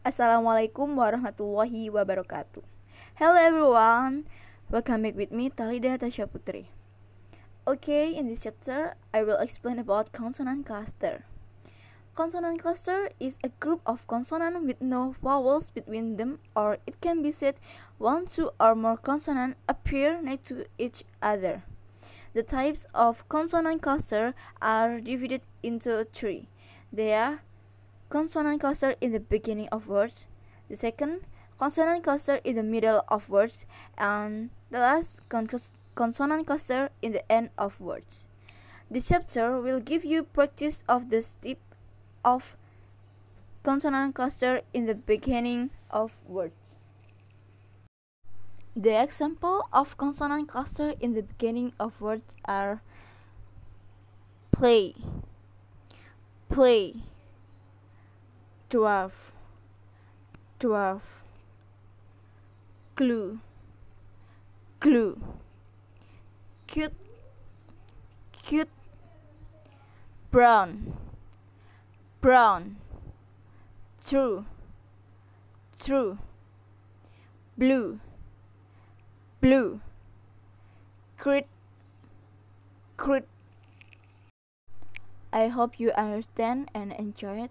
Assalamualaikum warahmatullahi wabarakatuh. Hello everyone, welcome back with me Talida Tasya Putri. Okay, in this chapter, I will explain about consonant cluster. Consonant cluster is a group of consonants with no vowels between them, or it can be said one, two, or more consonants appear next to each other. The types of consonant cluster are divided into three. They are consonant cluster in the beginning of words, the second consonant cluster in the middle of words, and the last con consonant cluster in the end of words. This chapter will give you practice of the step of consonant cluster in the beginning of words. The example of consonant cluster in the beginning of words are play, play, dwarf, dwarf, glue, glue, cute, cute, brown, brown, true, true, blue, blue, crit, crit. I hope you understand and enjoy it.